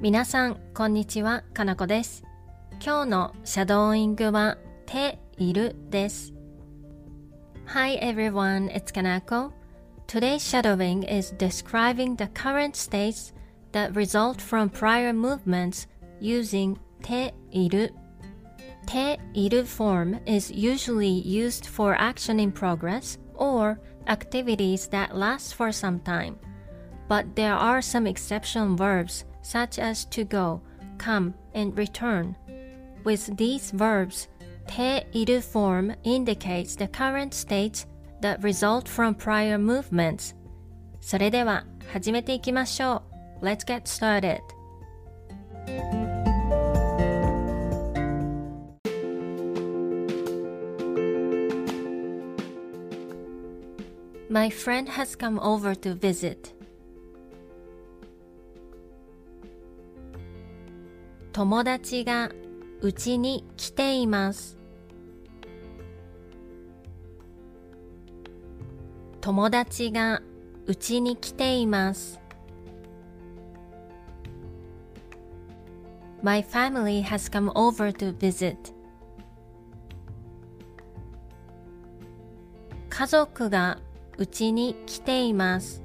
皆さん、こんにちは、かなこです。今日のシャドーイングは、ているです。Hi everyone, it's Kanako. Today's shadowing is describing the current states that result from prior movements using ている。ている form is usually used for action in progress or activities that last for some time. But there are some exception verbs such as to go, come, and return. With these verbs, ている form indicates the current states that result from prior movements. それでは始めていきましょう。Let's get started. My friend has come over to visit. 友達がうちに来ています。友達がうちに来ています。My family has come over to visit. 家族がうちに来ています。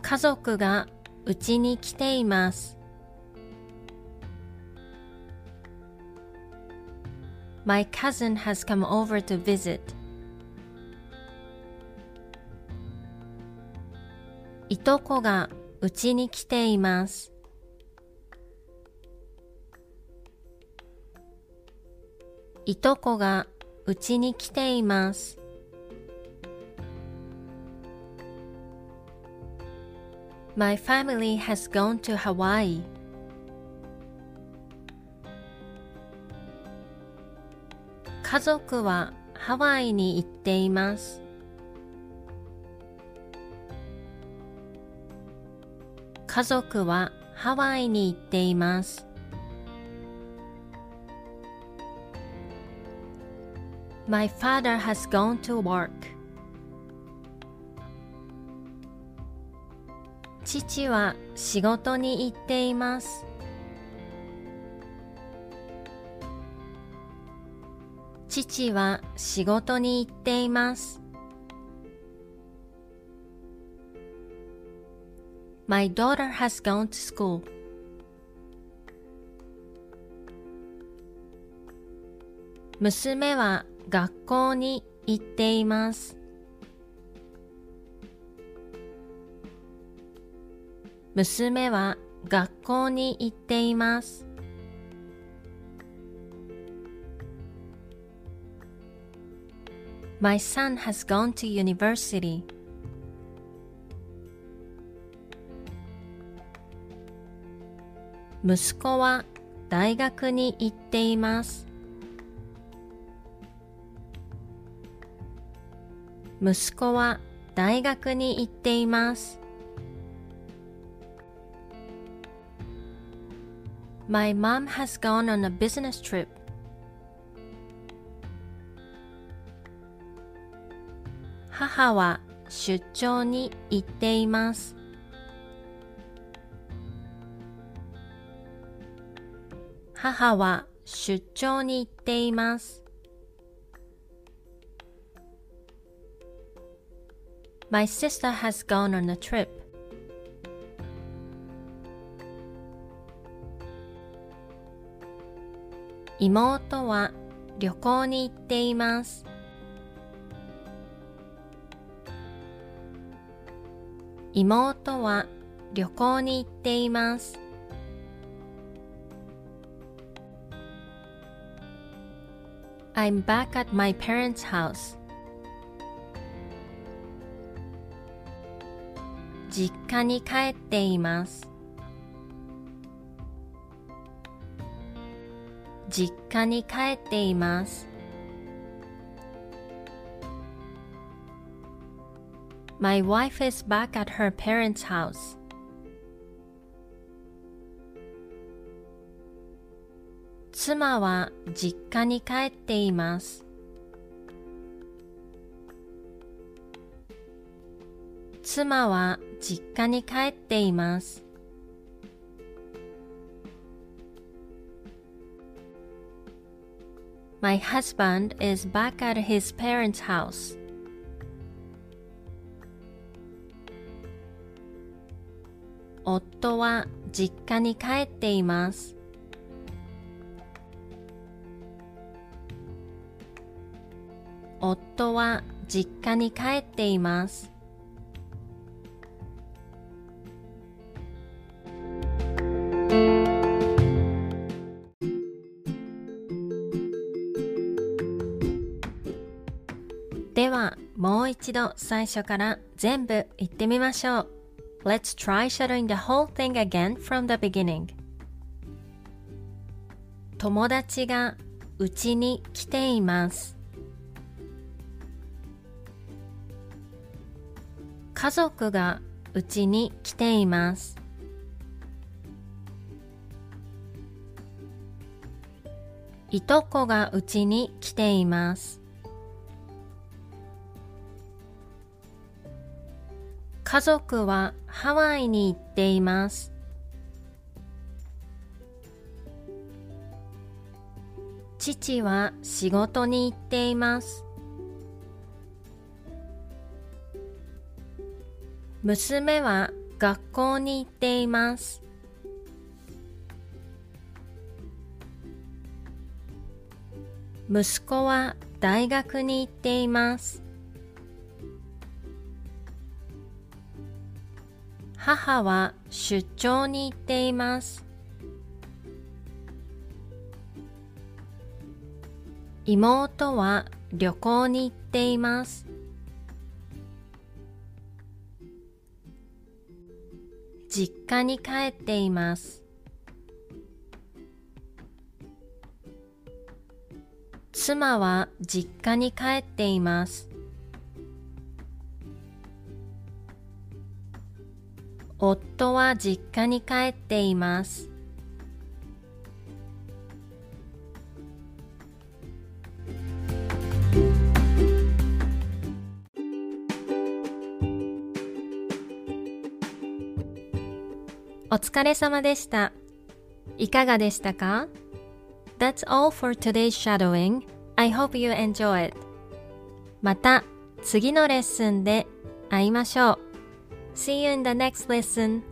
家族がうちに来ています。My cousin has come over to visit. いとこがうちに来ています。いとこがうちに来ています。My family has gone to Hawaii. 家族はハワイに行っています。家族はハワイに行っています。My father has gone to work. 父は仕事に行っています。父は仕事に行っています。My daughter has gone to school. 娘は学校に行っています。娘は学校に行っています。My son has gone to university. 息子は大学に行っています。息子は大学に行っています。My mom has gone on a business trip. 母は出張に行っています。母は出張に行っています。My sister has gone on a trip. 妹は旅行に行っています。妹は旅行に行っています。実家に帰っています。実家に帰っています。My wife is back at her parents' house. 妻は実家に帰っています。妻は実家に帰っています。My husband is back at his parents' house. 夫は実家に帰っています。夫は実家に帰っています。ではもう一度最初から全部言ってみましょう。Let's try shadowing the whole thing again from the beginning. 友達がうちに来ています。家族がうちに来ています。いとこがうちに来ています。家族はハワイに行っています。父は仕事に行っています。娘は学校に行っています。息子は大学に行っています。母は出張に行っています。妹は旅行に行っています。実家に帰っています。妻は実家に帰っています。夫は実家に帰っています。お疲れ様でした。いかがでしたか ?That's all for today's shadowing. I hope you enjoy it. また次のレッスンで会いましょう。See you in the next lesson.